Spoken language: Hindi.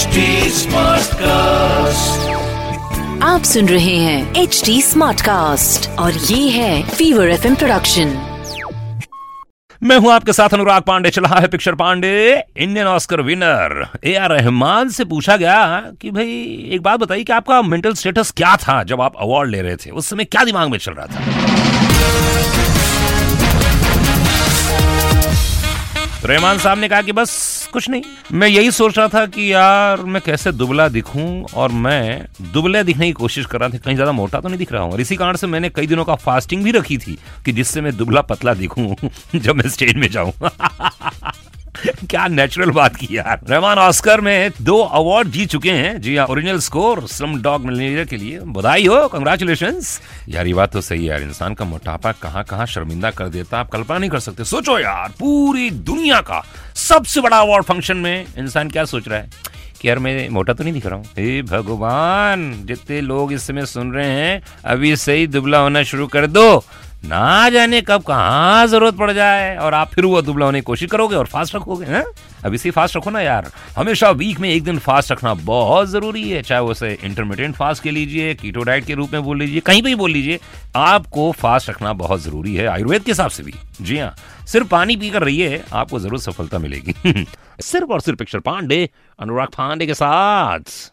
HD Smartcast. आप सुन रहे हैं एच डी स्मार्ट कास्ट और ये है फीवर एफ़ प्रोडक्शन मैं हूँ आपके साथ अनुराग पांडे चला है picture Pandey Indian Oscar winner A R Rahman से पूछा गया कि भाई एक बात बताइए कि आपका मेंटल स्टेटस क्या था जब आप अवार्ड ले रहे थे? उस समय क्या दिमाग में चल रहा था? तो रहमान साहब ने कहा कि बस कुछ नहीं। मैं यही सोच रहा था कि यार, मैं कैसे दुबला दिखूं और मैं दुबले दिखने की कोशिश कर रहा था, कहीं ज़्यादा मोटा तो नहीं दिख रहा हूँ। और इसी कारण से मैंने कई दिनों का फास्टिंग भी रखी थी कि जिससे मैं दुबला पतला दिखूं जब मैं स्टेज में जाऊँ। क्या नेचुरल बात की यार। रहमान ऑस्कर में दो अवार्ड जीत चुके हैं। जी हाँ original score Slumdog Millionaire के लिए बधाई हो कंग्रेचुलेशन यार, ये बात तो सही यार, इंसान का मोटापा कहाँ कहाँ शर्मिंदा कर देता आप कल्पना नहीं कर सकते। सोचो यार, पूरी दुनिया का सबसे बड़ा अवार्ड फ़ंक्शन में इंसान क्या सोच रहा है? कि यार, मैं मोटा तो नहीं दिख रहा हूँ। हे भगवान, जितने लोग इस समय सुन रहे हैं, अभी सही दुबला होना शुरू कर दो। ना जाने कब कहाँ ज़रूरत पड़ जाए। और आप फिर वो दुबला होने की कोशिश करोगे और फास्ट रखोगे, हैं? अब इसे फास्ट रखो ना यार। हमेशा वीक में एक दिन फास्ट रखना बहुत ज़रूरी है। चाहे उसे इंटरमीडिएट फास्ट के लीजिए कीटो डाइट के रूप में बोल लीजिए, कहीं भी बोल लीजिए, आपको फास्ट रखना बहुत ज़रूरी है, आयुर्वेद के हिसाब से भी। जी हाँ सिर्फ़ पानी पीकर रहिए, आपको ज़रूर सफलता मिलेगी। सिर्फ़ और सिर्फ़ पिक्चर पांडे, अनुराग पांडे के साथ।